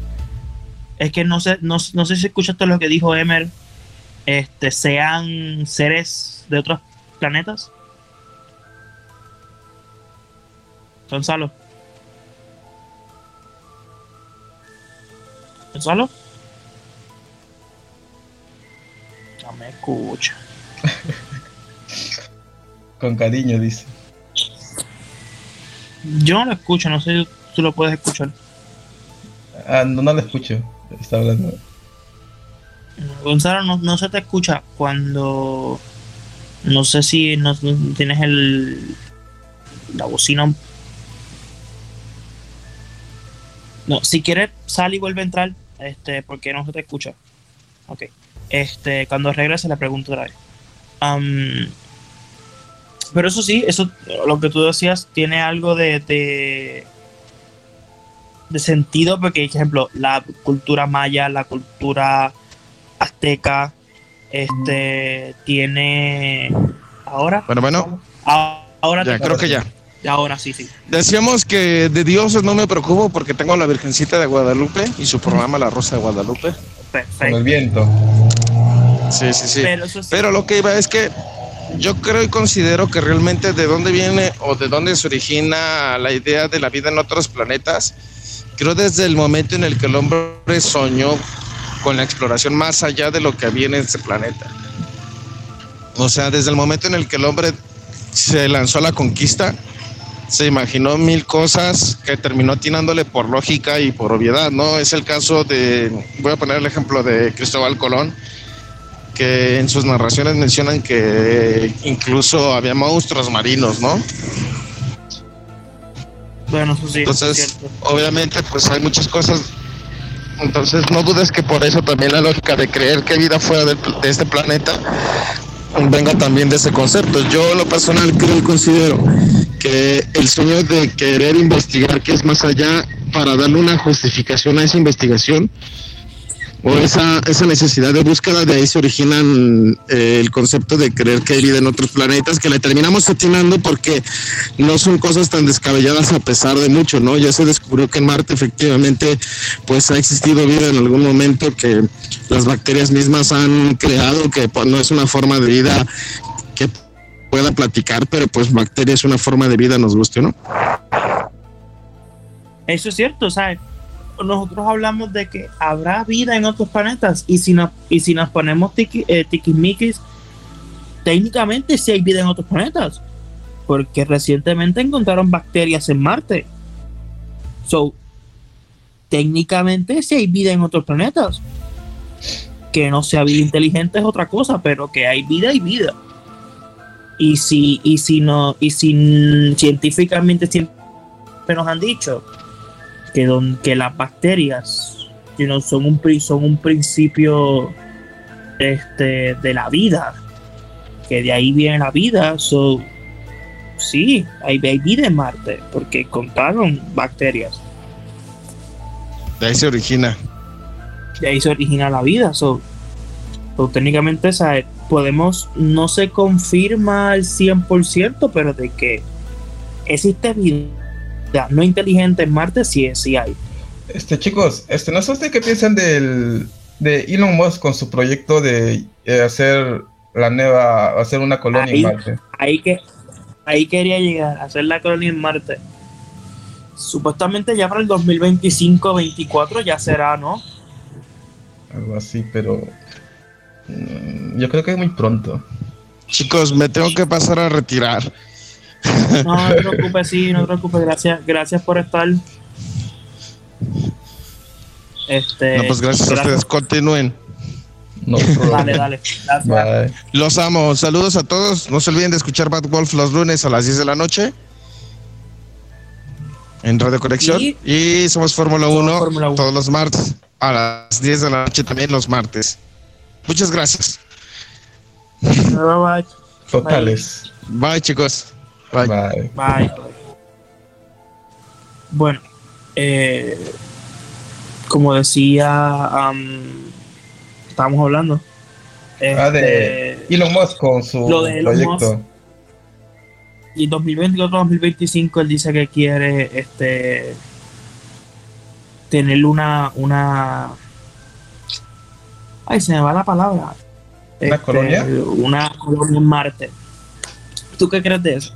es que no sé, no, no sé si escuchaste lo que dijo Emer, este, sean seres de otros planetas? Gonzalo. Gonzalo. No me escucha. (laughs) Con cariño, dice. Yo no lo escucho, no sé si tú lo puedes escuchar. Ah, no, no lo escucho. Está hablando. Gonzalo, no, no se te escucha cuando. No sé si no, tienes el. La bocina. No, si quieres, sal y vuelve a entrar. Este, porque no se te escucha. Ok. Este, cuando regrese le pregunto otra vez. Pero eso sí, eso, lo que tú decías, tiene algo de, de, de sentido, porque, por ejemplo, la cultura maya, la cultura azteca, este, tiene. Ahora. Bueno, bueno, Ah, Ahora ya te- creo que ya. Ahora sí, sí. Decíamos que de dioses no me preocupo porque tengo a la Virgencita de Guadalupe y su programa La Rosa de Guadalupe. Con Perfecto. el viento. Sí, sí, sí. Pero sí. Pero lo que iba es que yo creo y considero que realmente de dónde viene o de dónde se origina la idea de la vida en otros planetas, creo desde el momento en el que el hombre soñó con la exploración más allá de lo que había en este planeta. O sea, desde el momento en el que el hombre se lanzó a la conquista, se imaginó mil cosas que terminó atinándole por lógica y por obviedad, ¿no? Es el caso de, voy a poner el ejemplo de Cristóbal Colón, que en sus narraciones mencionan que incluso había monstruos marinos, ¿no? Bueno, eso sí. es Entonces, obviamente, pues hay muchas cosas. Entonces, no dudes que por eso también la lógica de creer que hay vida fuera del- de, este planeta venga también de ese concepto. Yo, lo personal, creo y considero que el sueño de querer investigar qué es más allá para darle una justificación a esa investigación o esa, esa necesidad de búsqueda, de ahí se originan eh, el concepto de creer que hay vida en otros planetas, que le terminamos atinando porque no son cosas tan descabelladas a pesar de mucho, ¿no? Ya se descubrió que en Marte efectivamente pues ha existido vida en algún momento que las bacterias mismas han creado, que pues, no es una forma de vida que pueda platicar, pero pues bacteria es una forma de vida, nos guste, ¿no? Eso es cierto, ¿sabes? Nosotros hablamos de que habrá vida en otros planetas y si nos, y si nos ponemos tiki, eh, tiquismiquis, técnicamente sí hay vida en otros planetas. Porque recientemente encontraron bacterias en Marte. So, técnicamente sí hay vida en otros planetas. Que no sea vida inteligente es otra cosa, pero que hay vida y vida. Y si, y si no, y si científicamente siempre nos han dicho que, don, que las bacterias you know, son, un, son un principio este, de la vida, que de ahí viene la vida. So, sí, hay, hay vida en Marte, porque contaron bacterias. De ahí se origina. De ahí se origina la vida. So, so, técnicamente ¿sabes? podemos, no se confirma al 100%, pero de que existe vida no inteligente en Marte, sí, sí hay. Este, chicos, este, no sé ustedes qué piensan del, de Elon Musk con su proyecto de eh, hacer la nueva, hacer una colonia Ahí. en Marte. ahí que ahí quería llegar a hacer la colonia en Marte. Supuestamente ya para el 2025-24 ya será, ¿no? Algo así, pero mm, yo creo que es muy pronto. Chicos, me tengo que pasar a retirar. No, no te (laughs) preocupes, sí, no te preocupes, gracias, gracias por estar. Este, No, pues gracias a ustedes. Continúen. No Dale, dale. Gracias. Bye. Los amo. Saludos a todos. No se olviden de escuchar Bad Wolf los lunes a las 10 de la noche. En Radio Conexión. Y- Y, somos Fórmula Somos 1 Fórmula 1. todos los martes. A las 10 de la noche también los martes. Muchas gracias. Bye, bye. Totales. Bye, chicos. Bye. Bye. Bye. Bueno, eh, como decía, am, estábamos hablando. ah, de Este, Elon Musk con su Lo de Elon proyecto. y 2024-2025 él dice que quiere este tener una una ay se me va la palabra Este, colonia? una colonia en Marte ¿tú qué crees de eso?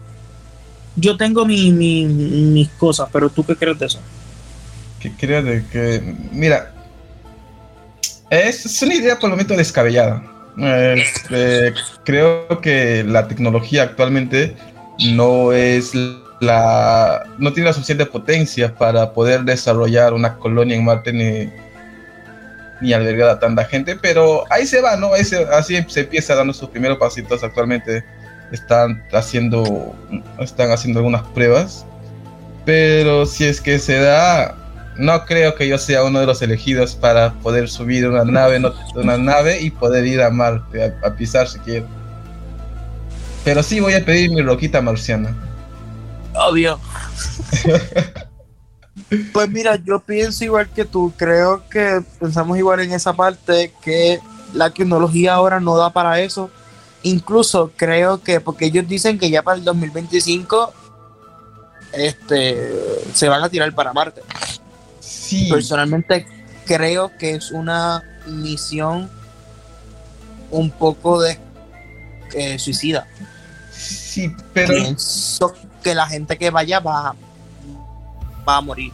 Yo tengo mi, mi- mis cosas pero ¿tú qué crees de eso? que creo de que, mira, es, es una idea por el momento descabellada. Este, creo que la tecnología actualmente no es la, no tiene la suficiente potencia para poder desarrollar una colonia en Marte ni, ni albergar a tanta gente, pero ahí se va, ¿no? Ahí se- así se empieza dando sus primeros pasitos. Actualmente están haciendo, están haciendo algunas pruebas, pero si es que se da, no creo que yo sea uno de los elegidos para poder subir una nave, no- una nave y poder ir a Marte a, a pisar si quiero. Pero sí voy a pedir mi roquita marciana. obvio (laughs) Pues mira, yo pienso igual que tú, creo que pensamos igual en esa parte que la tecnología ahora no da para eso. Incluso creo que, porque ellos dicen que ya para el 2025 este, se van a tirar para Marte. Sí, Personalmente creo que es una misión un poco de eh, suicida. sí, pero Pienso que la gente que vaya va, va a morir.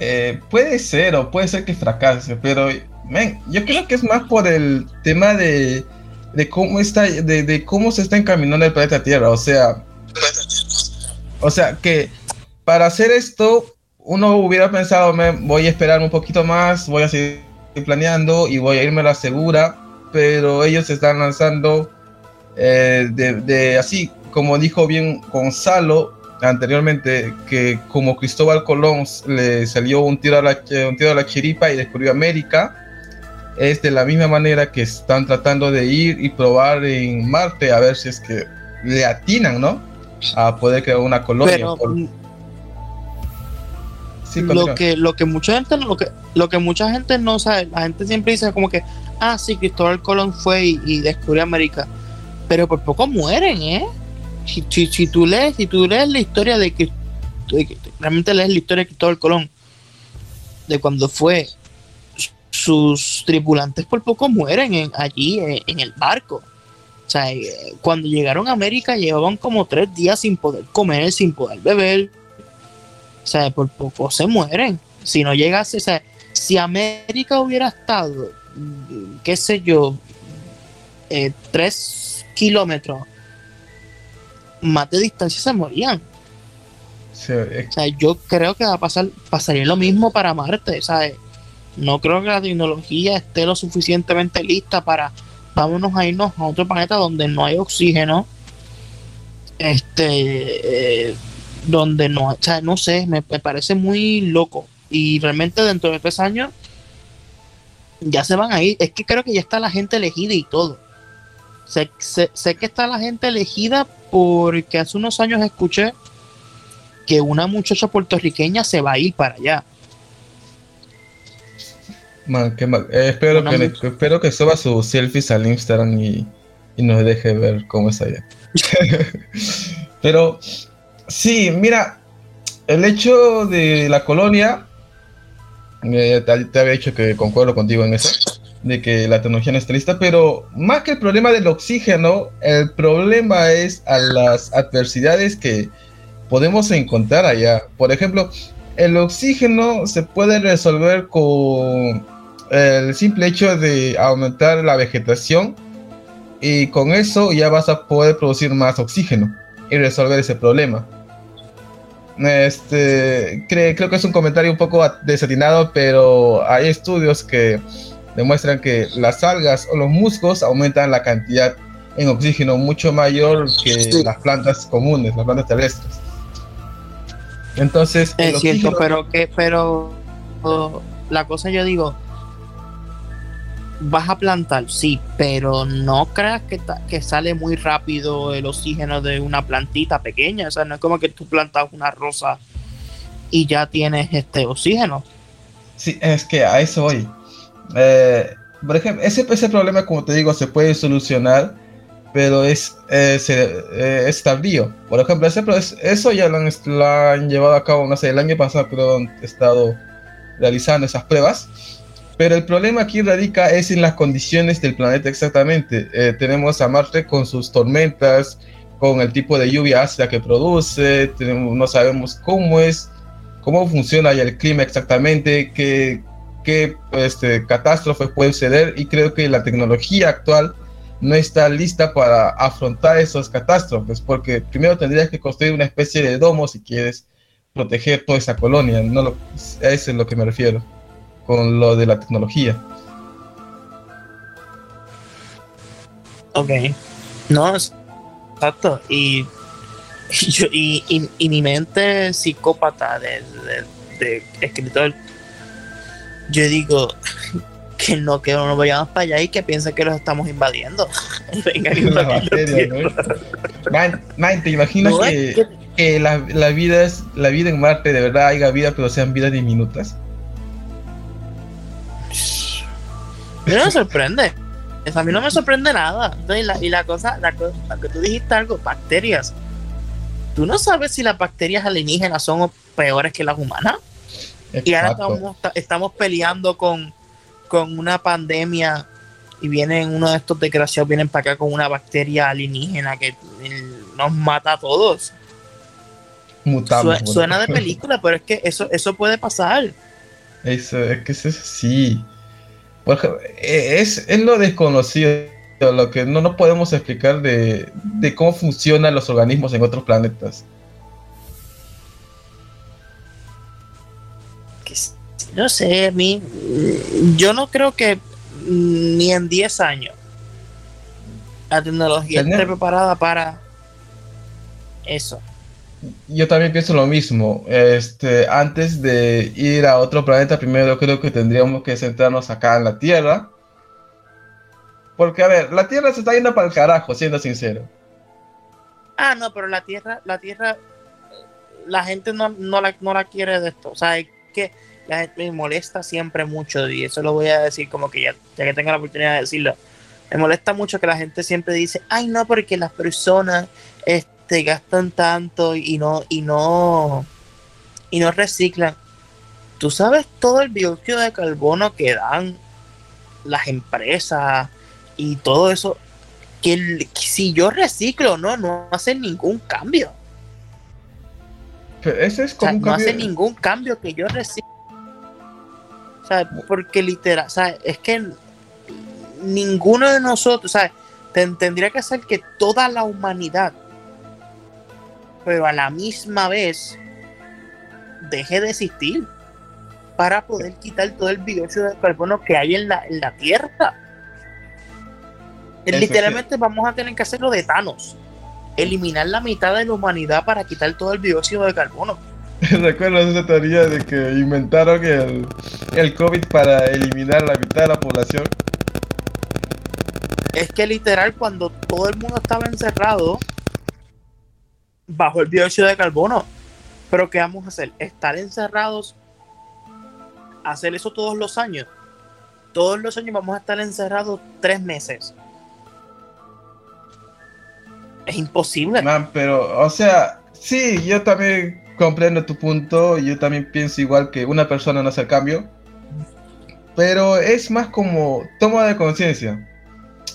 eh, puede ser o puede ser que fracase, pero men, yo creo que es más por el tema de, de cómo está, de, de cómo se está encaminando el planeta Tierra. O sea, o sea que para hacer esto uno hubiera pensado, "Men, voy a esperar un poquito más, voy a seguir planeando y voy a irme a la segura, pero ellos se están lanzando eh, de, de así, como dijo bien Gonzalo anteriormente, que como Cristóbal Colón le salió un tiro a la, un tiro a la chiripa y descubrió América, es de la misma manera que están tratando de ir y probar en Marte a ver si es que le atinan, ¿no? A poder crear una colonia. Pero por- mm, Sí, lo que lo que mucha gente lo que lo que mucha gente no sabe la gente siempre dice como que ah sí Cristóbal Colón fue y, y descubrió América pero por poco mueren eh si, si, si tú lees si tú lees la historia de que- realmente lees la historia de Cristóbal Colón de cuando fue sus tripulantes por poco mueren en, allí eh, en el barco o sea eh, cuando llegaron a América llevaban como tres días sin poder comer sin poder beber o sea, por poco se mueren. Si no llegase, o sea, si América hubiera estado, mm, qué sé yo, eh, tres kilómetros más de distancia se morían. Sí, O sea, yo creo que va a pasar, pasaría lo mismo para Marte, ¿sabes? No creo que la tecnología esté lo suficientemente lista para vámonos a irnos a otro planeta donde no hay oxígeno. Este, eh, donde no, o sea, no sé, me, me parece muy loco. Y realmente dentro de tres años ya se van a ir. Es que creo que ya está la gente elegida y todo. Sé, sé- sé que está la gente elegida porque hace unos años escuché que una muchacha puertorriqueña se va a ir para allá. Man, qué mal. Eh, espero, que, espero que suba sus selfies al Instagram y, y nos deje ver cómo es allá. (laughs) Pero sí, mira, el hecho de la colonia, eh, te, te había dicho que concuerdo contigo en eso, de que la tecnología no está lista, pero más que el problema del oxígeno, el problema es a las adversidades que podemos encontrar allá. Por ejemplo, el oxígeno se puede resolver con el simple hecho de aumentar la vegetación y con eso ya vas a poder producir más oxígeno y resolver ese problema. Este, cre- creo que es un comentario un poco desatinado, pero hay estudios que demuestran que las algas o los musgos aumentan la cantidad en oxígeno mucho mayor que Sí. las plantas comunes, las plantas terrestres. Entonces, Es cierto, oxígeno- pero que, pero oh, la cosa yo digo, vas a plantar, sí, pero no creas que, que sale muy rápido el oxígeno de una plantita pequeña. O sea, no es como que tú plantas una rosa y ya tienes este oxígeno. Sí, es que a eso voy. Eh, por ejemplo, ese, ese problema, como te digo, se puede solucionar, pero es, eh, es tardío. Por ejemplo, ese, eso ya lo han, llevado a cabo, no sé, el año pasado pero han estado realizando esas pruebas. Pero el problema aquí radica es en las condiciones del planeta exactamente. Eh, tenemos a Marte con sus tormentas, con el tipo de lluvia ácida que produce, no sabemos cómo es, cómo funciona ya el clima exactamente, qué, qué este, catástrofes pueden suceder y creo que la tecnología actual no está lista para afrontar esas catástrofes, porque primero tendrías que construir una especie de domo si quieres proteger toda esa colonia, no lo, a eso es lo que me refiero con lo de la tecnología. Ok, no, exacto, (laughs) y, y, y, mi mente psicópata de, de, de escritor yo digo que no, que no vayamos para allá y que piensen que los estamos invadiendo. (laughs) Venga, (laughs) man, ¿te imaginas que, que, la, la, vida es la vida en Marte de verdad haya vida, pero sean vidas diminutas? No me (laughs) sorprende. a mí no me sorprende nada. y, la, y la cosa, la, que tú dijiste algo, bacterias. ¿Tú no sabes si las bacterias alienígenas son peores que las humanas? Y ahora estamos, estamos peleando con, con una pandemia y vienen uno de estos desgraciados, vienen para acá con una bacteria alienígena que nos mata a todos. suena de (laughs) película, pero es que eso, eso puede pasar. Eso, es que eso sí. Es, es lo desconocido, lo que no nos podemos explicar de, de cómo funcionan los organismos en otros planetas. no sé, a mí, yo no creo que ni en 10 años la tecnología esté preparada para eso. Yo también pienso lo mismo. Este, antes de ir a otro planeta, primero creo que tendríamos que centrarnos acá en la Tierra. Porque, a ver, la Tierra se está yendo para el carajo, siendo sincero. Ah, no, pero la Tierra, la Tierra, la gente no, no, la, no la quiere de esto. O sea, es que la gente me molesta siempre mucho, y eso lo voy a decir como que ya, ya que tengo la oportunidad de decirlo, me molesta mucho que la gente siempre dice, ay no, porque las personas este, gastan tanto y no, y no, y no reciclan. Tú sabes todo el dióxido de carbono que dan las empresas y todo eso, que, si yo reciclo no, no hace ningún cambio. ese es como no hace ningún cambio que yo reciclo porque literal, Es que ninguno de nosotros, ¿sabes? Tendría que ser que toda la humanidad, pero a la misma vez, deje de existir para poder quitar todo el dióxido de carbono que hay en la, en la Tierra. Literalmente vamos a tener que hacerlo de Thanos. Eliminar la mitad de la humanidad para quitar todo el dióxido de carbono. (laughs) ¿Recuerdas esa teoría de que inventaron el, el COVID para eliminar la mitad de la población? Es que literal cuando todo el mundo estaba encerrado bajo el dióxido de carbono, pero ¿qué vamos a hacer? Estar encerrados, hacer eso todos los años. Todos los años vamos a estar encerrados tres meses. Es imposible. Man, pero, o sea, sí, yo también comprendo tu punto, yo también pienso igual que una persona no hace cambio, pero es más como toma de conciencia.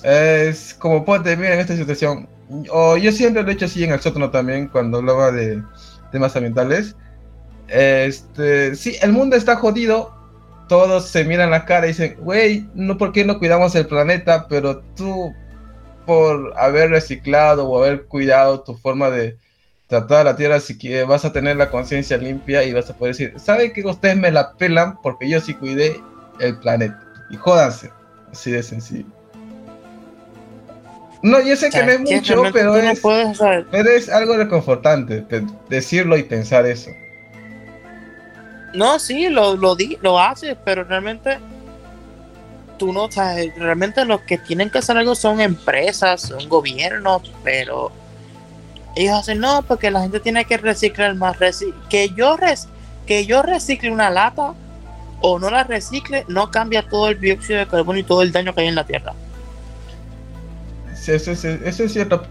Es como ponte, mira, en esta situación, o yo siempre lo he hecho así en el sótano también, cuando hablaba de temas ambientales. Este, sí, el mundo está jodido, todos se miran la cara y dicen, güey, no, ¿por qué no cuidamos el planeta? Pero tú, por haber reciclado o haber cuidado tu forma de, tratar la tierra si que vas a tener la conciencia limpia y vas a poder decir, ¿saben que ustedes me la pelan porque yo sí cuidé el planeta? Y jódanse, así de sencillo. No, yo sé que no es mucho, pero es, pero es algo reconfortante decirlo y pensar eso. No, sí, lo, lo, di, lo haces, pero realmente tú no sabes, realmente los que tienen que hacer algo son empresas, son gobiernos, pero ellos hacen, no, porque la gente tiene que reciclar más. que, yo res que yo recicle una lata o no la recicle, no cambia todo el dióxido de carbono y todo el daño que hay en la Tierra. Sí, eso, es, eso es cierto.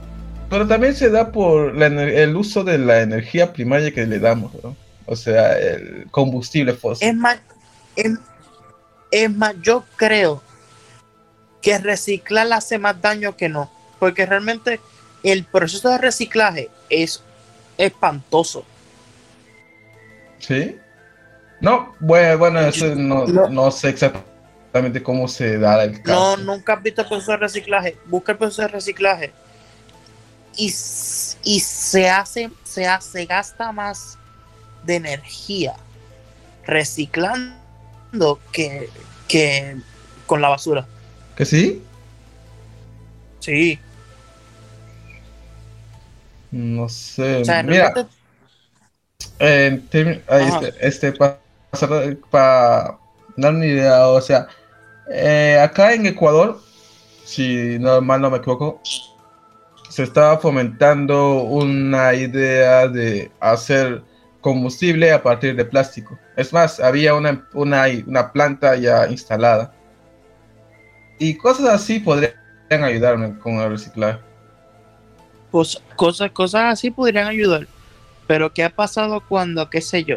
Pero también se da por la el uso de la energía primaria que le damos, ¿no? O sea, el combustible fósil. Es más, es, es más, yo creo que reciclar hace más daño que no. Porque realmente el proceso de reciclaje es espantoso. ¿Sí? No, bueno, bueno eso no, No. no sé exactamente cómo se da el No, caso. nunca has visto el proceso de reciclaje. Busca el proceso de reciclaje. Y, y se hace, se hace, gasta más de energía reciclando que, que con la basura. ¿Que sí? Sí. No sé. O sea, Mira, eh, ahí este, este para dar una idea, o sea, eh, acá en Ecuador, si no mal no me equivoco, se estaba fomentando una idea de hacer combustible a partir de plástico. Es más, había una, una, una planta ya instalada. Y cosas así podrían ayudarme con el reciclaje. Pues, cosas, cosas así podrían ayudar. Pero ¿qué ha pasado cuando, qué sé yo?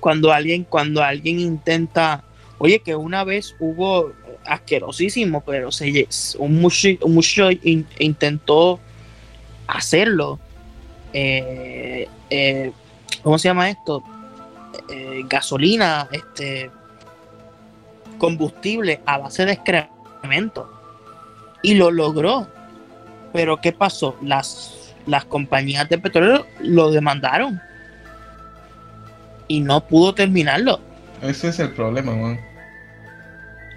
Cuando alguien, cuando alguien intenta, oye, que una vez hubo asquerosísimo, pero se, un muchacho, in- intentó hacerlo. Eh, eh, ¿Cómo se llama esto? Eh, gasolina, este, combustible a base de excremento. Y lo logró. Pero ¿qué pasó? Las, las compañías de petróleo lo demandaron. Y no pudo terminarlo. Ese es el problema, man.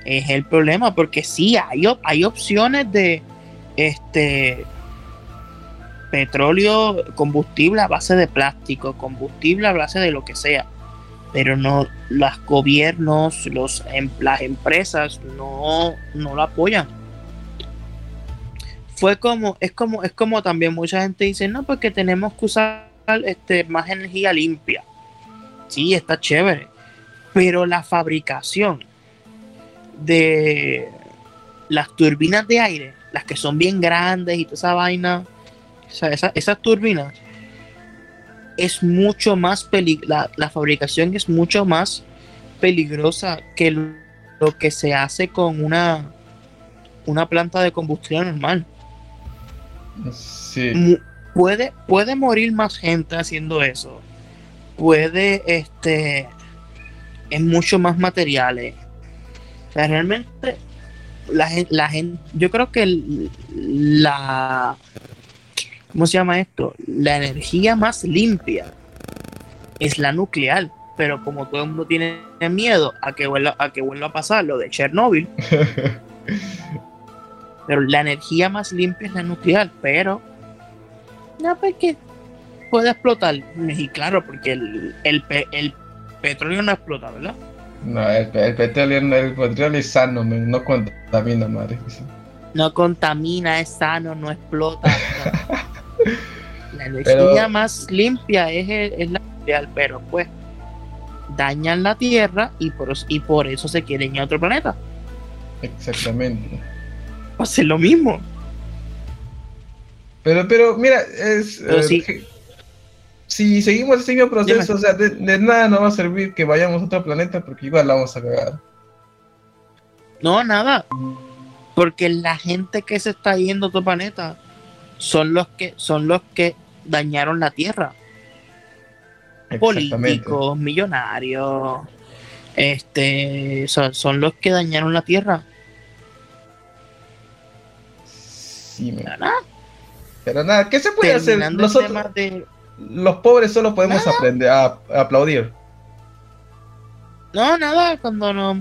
Es el problema, porque sí, hay, hay opciones de este petróleo, combustible a base de plástico, combustible a base de lo que sea. Pero no, los gobiernos, los, em- las empresas no, no lo apoyan. Fue como, es como, es como también mucha gente dice, no, porque tenemos que usar este, más energía limpia. Sí, está chévere. Pero la fabricación de las turbinas de aire, las que son bien grandes y toda esa vaina, o sea, esa- esas turbinas, es mucho más peli la, la fabricación es mucho más peligrosa que lo, lo que se hace con una, una planta de combustión normal. Sí. Puede, puede morir más gente haciendo eso. Puede, este, en mucho más materiales. O sea, realmente, la la gente, yo creo que el- la, ¿cómo se llama esto? La energía más limpia es la nuclear. Pero como todo el mundo tiene miedo a que vuelva, a que vuelva a pasar lo de Chernobyl, (laughs) pero la energía más limpia es la nuclear, pero no porque puede explotar. Y claro, porque el, el, el petróleo no explota, ¿verdad? No, el, el petróleo, el petróleo es sano, man, no contamina, madre. No contamina, es sano, no explota. no. (laughs) La energía Pero- más limpia es, el- es la nuclear, pero pues dañan la Tierra y por, y por eso se quieren ir a otro planeta. Exactamente. A ser lo mismo. Pero, pero, mira, es. Pero eh, sí. Si seguimos ese mismo proceso, o sea, de, de nada nos va a servir que vayamos a otro planeta porque igual la vamos a cagar. No, nada. Porque la gente que se está yendo a otro planeta son los que son los que dañaron la Tierra. Políticos, millonarios, este, son, son los que dañaron la Tierra. Sí, man. Pero nada, Pero nada, ¿qué se puede hacer? el Nosotros, tema de los pobres solo podemos aprender a, a aplaudir. no nada, cuando nos,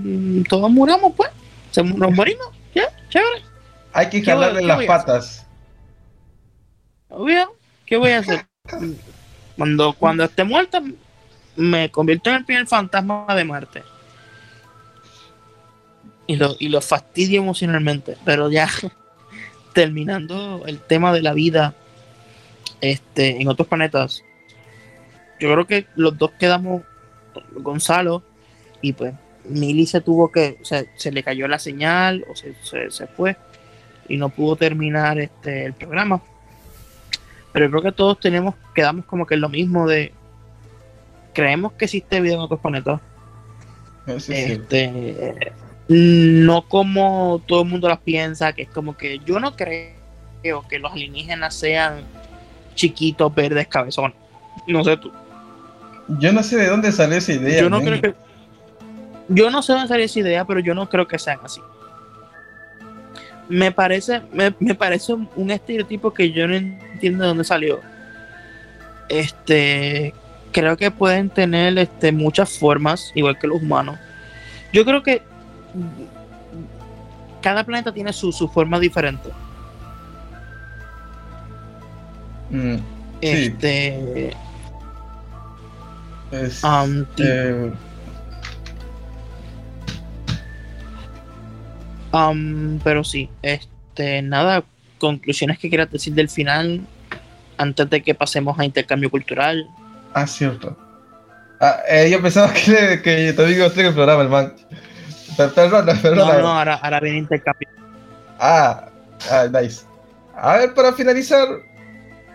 todos muramos, pues, se- nos morimos, ya, chévere. Hay que ¿Qué voy- jalarle las patas. Obvio, ¿qué voy a hacer? Cuando, cuando esté muerta, me convierto en el primer fantasma de Marte. Y lo, y lo fastidio emocionalmente. Pero ya (laughs) terminando el tema de la vida este, en otros planetas, yo creo que los dos quedamos, Gonzalo y pues Millie se tuvo que, o sea, se le cayó la señal o se, se, se fue y no pudo terminar este el programa. Pero yo creo que todos tenemos, quedamos como que en lo mismo de creemos que existe vida en otros planetas. Este, no como todo el mundo las piensa, que es como que yo no creo que los alienígenas sean chiquitos, verdes, cabezones. No sé tú. Yo no sé de dónde salió esa idea. Yo no creo que. Yo no sé dónde salió esa idea, pero yo no creo que sean así. Me parece, me, me parece un, un estereotipo que yo no entiendo de dónde salió. Este, creo que pueden tener este, muchas formas, igual que los humanos. Yo creo que cada planeta tiene su, su forma diferente. Mm, Sí. Este, es- um, eh, Um, pero sí, este, nada, conclusiones que quieras decir del final antes de que pasemos a intercambio cultural. ah, cierto. Ah, eh, yo pensaba que, que te digo en el programa, el man. Per- Perdona, perdona. No, no, ahora, ahora viene intercambio. Ah, ah, nice. A ver, para finalizar,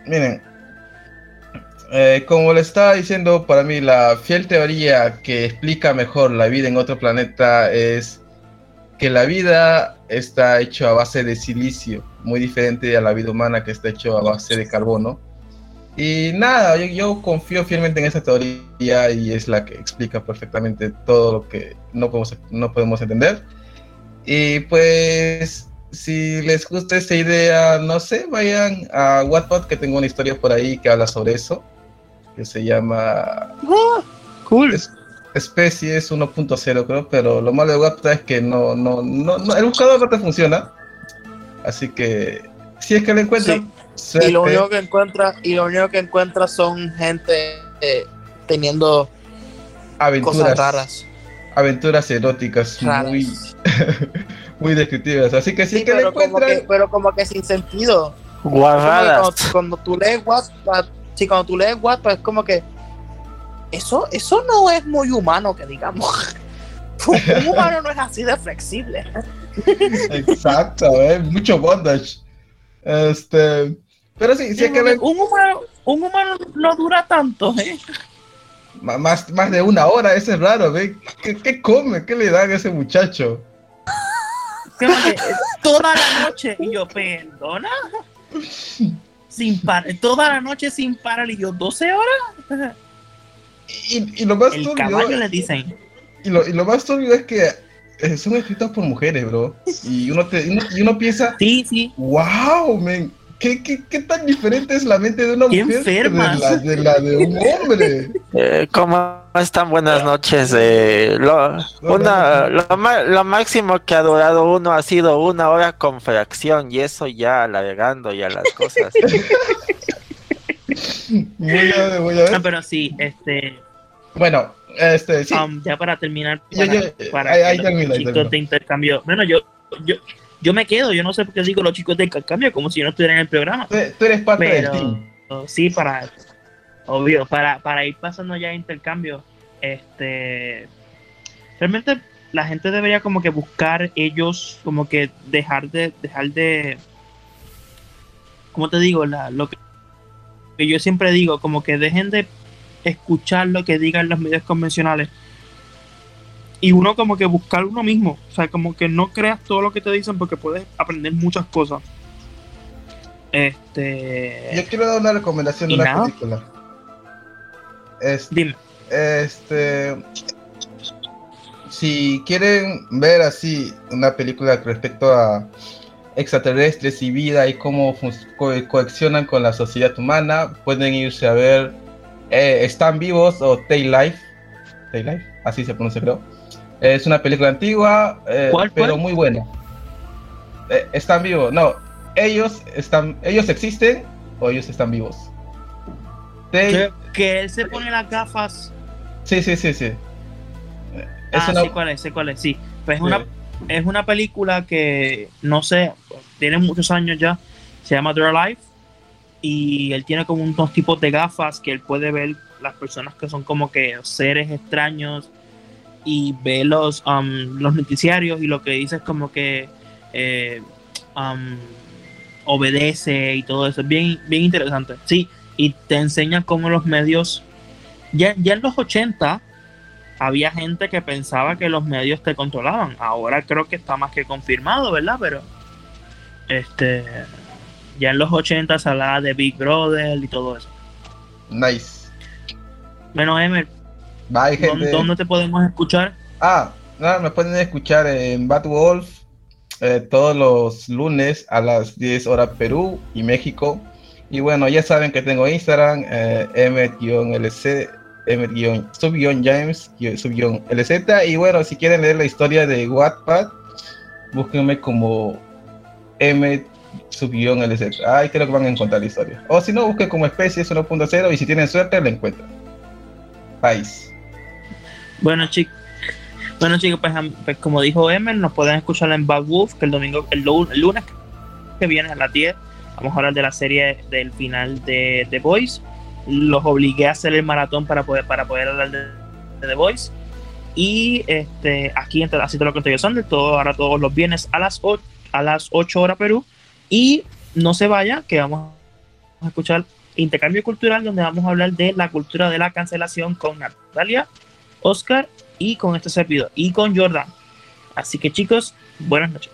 miren, eh, como le estaba diciendo, para mí la fiel teoría que explica mejor la vida en otro planeta es que la vida está hecho a base de silicio, muy diferente a la vida humana que está hecho a base de carbono. Y nada, yo, confío fielmente en esa teoría y es la que explica perfectamente todo lo que no podemos entender. Y pues, si les gusta esta idea, no sé, vayan a Wattpad, que tengo una historia por ahí que habla sobre eso, que se llama Ah, cool. Es- Especies 1.0, creo, pero lo malo de Wattpad es que no, no, no, no- el buscador no te funciona. Así que, si es que lo encuentran, Y lo único que encuentra, y lo único que encuentra son gente eh, teniendo cosas aventuras, raras. aventuras eróticas Raras. muy, (laughs) muy descriptivas. Así que Sí, es que lo pero, como encuentran, que, pero como que sin sentido. Guarradas. Cuando, cuando tú lees Wattpad, sí, cuando tú lees Wattpad es como que eso, eso no es muy humano, que digamos. (laughs) Un humano no es así de flexible. exacto, eh, mucho bondage. Este, pero sí, si es que lo un, humano, un humano no dura tanto, ¿eh? Más, más de una hora, ese es raro, ¿ve? ¿Qué, qué come? ¿Qué le dan a ese muchacho? Toda la noche y yo, perdona. Sin parar, toda la noche sin parar y yo, 12 horas. Y, y lo más El caballo le dicen. y lo, y lo más turbio es que eh, son escritos por mujeres, bro. Y uno, te, uno, y uno piensa, Sí, sí. wow, men, ¿qué, qué, qué tan diferente es la mente de una mujer de enfermas. la, de la de un hombre? Eh, ¿Cómo están? Buenas noches. Eh, lo, una, lo, ma- lo máximo que ha durado uno ha sido una hora con fracción y eso ya alargando ya las cosas. (laughs) Voy a ver, voy a ver. pero sí, este, Bueno, este, sí. um, ya para terminar, para, yo- para ahí- que ahí los termino, chicos termino. de intercambio. Bueno, yo, yo, yo me quedo, yo no sé por qué digo los chicos de intercambio, como si yo no estuviera en el programa. Tú, tú eres parte del Pero team. sí, para, obvio, para, para ir pasando ya a intercambio, este, realmente la gente debería como que buscar ellos, como que dejar de, dejar de, ¿cómo te digo? La, lo que, que yo siempre digo, como que dejen de escuchar lo que digan los medios convencionales y uno como que buscar uno mismo, o sea, como que no creas todo lo que te dicen porque puedes aprender muchas cosas. Este, Yo quiero dar una recomendación de ¿Y una nada? película. Este, dime. Este. Si quieren ver así una película respecto a extraterrestres y vida y cómo co- coexionan con la sociedad humana, pueden irse a ver eh, Están vivos o Tay Life. Tay Life, así se pronuncia, creo. Es una película antigua, eh, ¿Cuál, pero cuál? muy buena. Eh, están vivos, no. Ellos están, ellos existen o ellos están vivos. They- Que, él se pone las gafas. Sí, sí, sí, sí. Es ah, una- sí, cuál es, sé cuál es, sí. Pues es, Sí. una, es una película que, no sé, tiene muchos años ya. Se llama Their Life. Y él tiene como unos tipos de gafas que él puede ver las personas que son como que seres extraños. Y ve los, um, los noticiarios y lo que dice es como que eh, um, obedece y todo eso. Es bien, bien interesante. Sí, y te enseña cómo los medios, ya, ya en los 80 había gente que pensaba que los medios te controlaban. Ahora creo que está más que confirmado, ¿verdad? Pero este ya en los 80 se hablaba de Big Brother y todo eso. Nice. Bueno, Emer, Bye, gente. ¿dónde, te podemos escuchar? Ah, nada, me pueden escuchar en Bad Wolf eh, todos los lunes a las 10 horas Perú y México. Y bueno, ya saben que tengo Instagram, eh, m-lc, m-sub-james, sub-lz. Y bueno, si quieren leer la historia de Wattpad, búsquenme como m sub-lz. Ahí creo que van a encontrar la historia. O si no, busquen como especies 1.0 y si tienen suerte, la encuentran. País. Bueno, chicos. Bueno, chicos, pues, pues como dijo Emer, nos pueden escuchar en Bad Wolf, que el domingo, el, lu- el lunes que viene a las 10, vamos a hablar de la serie del final de The Voice. Los obligué a hacer el maratón para poder, para poder hablar de, The Voice. Y este, aquí así te lo conté yo, Sander, todo, ahora todos los viernes a las 8, a las 8 horas Perú. Y no se vaya, que vamos a escuchar Intercambio Cultural, donde vamos a hablar de la cultura de la cancelación con Natalia, Oscar y con este servidor y con Jordan. Así que chicos, buenas noches.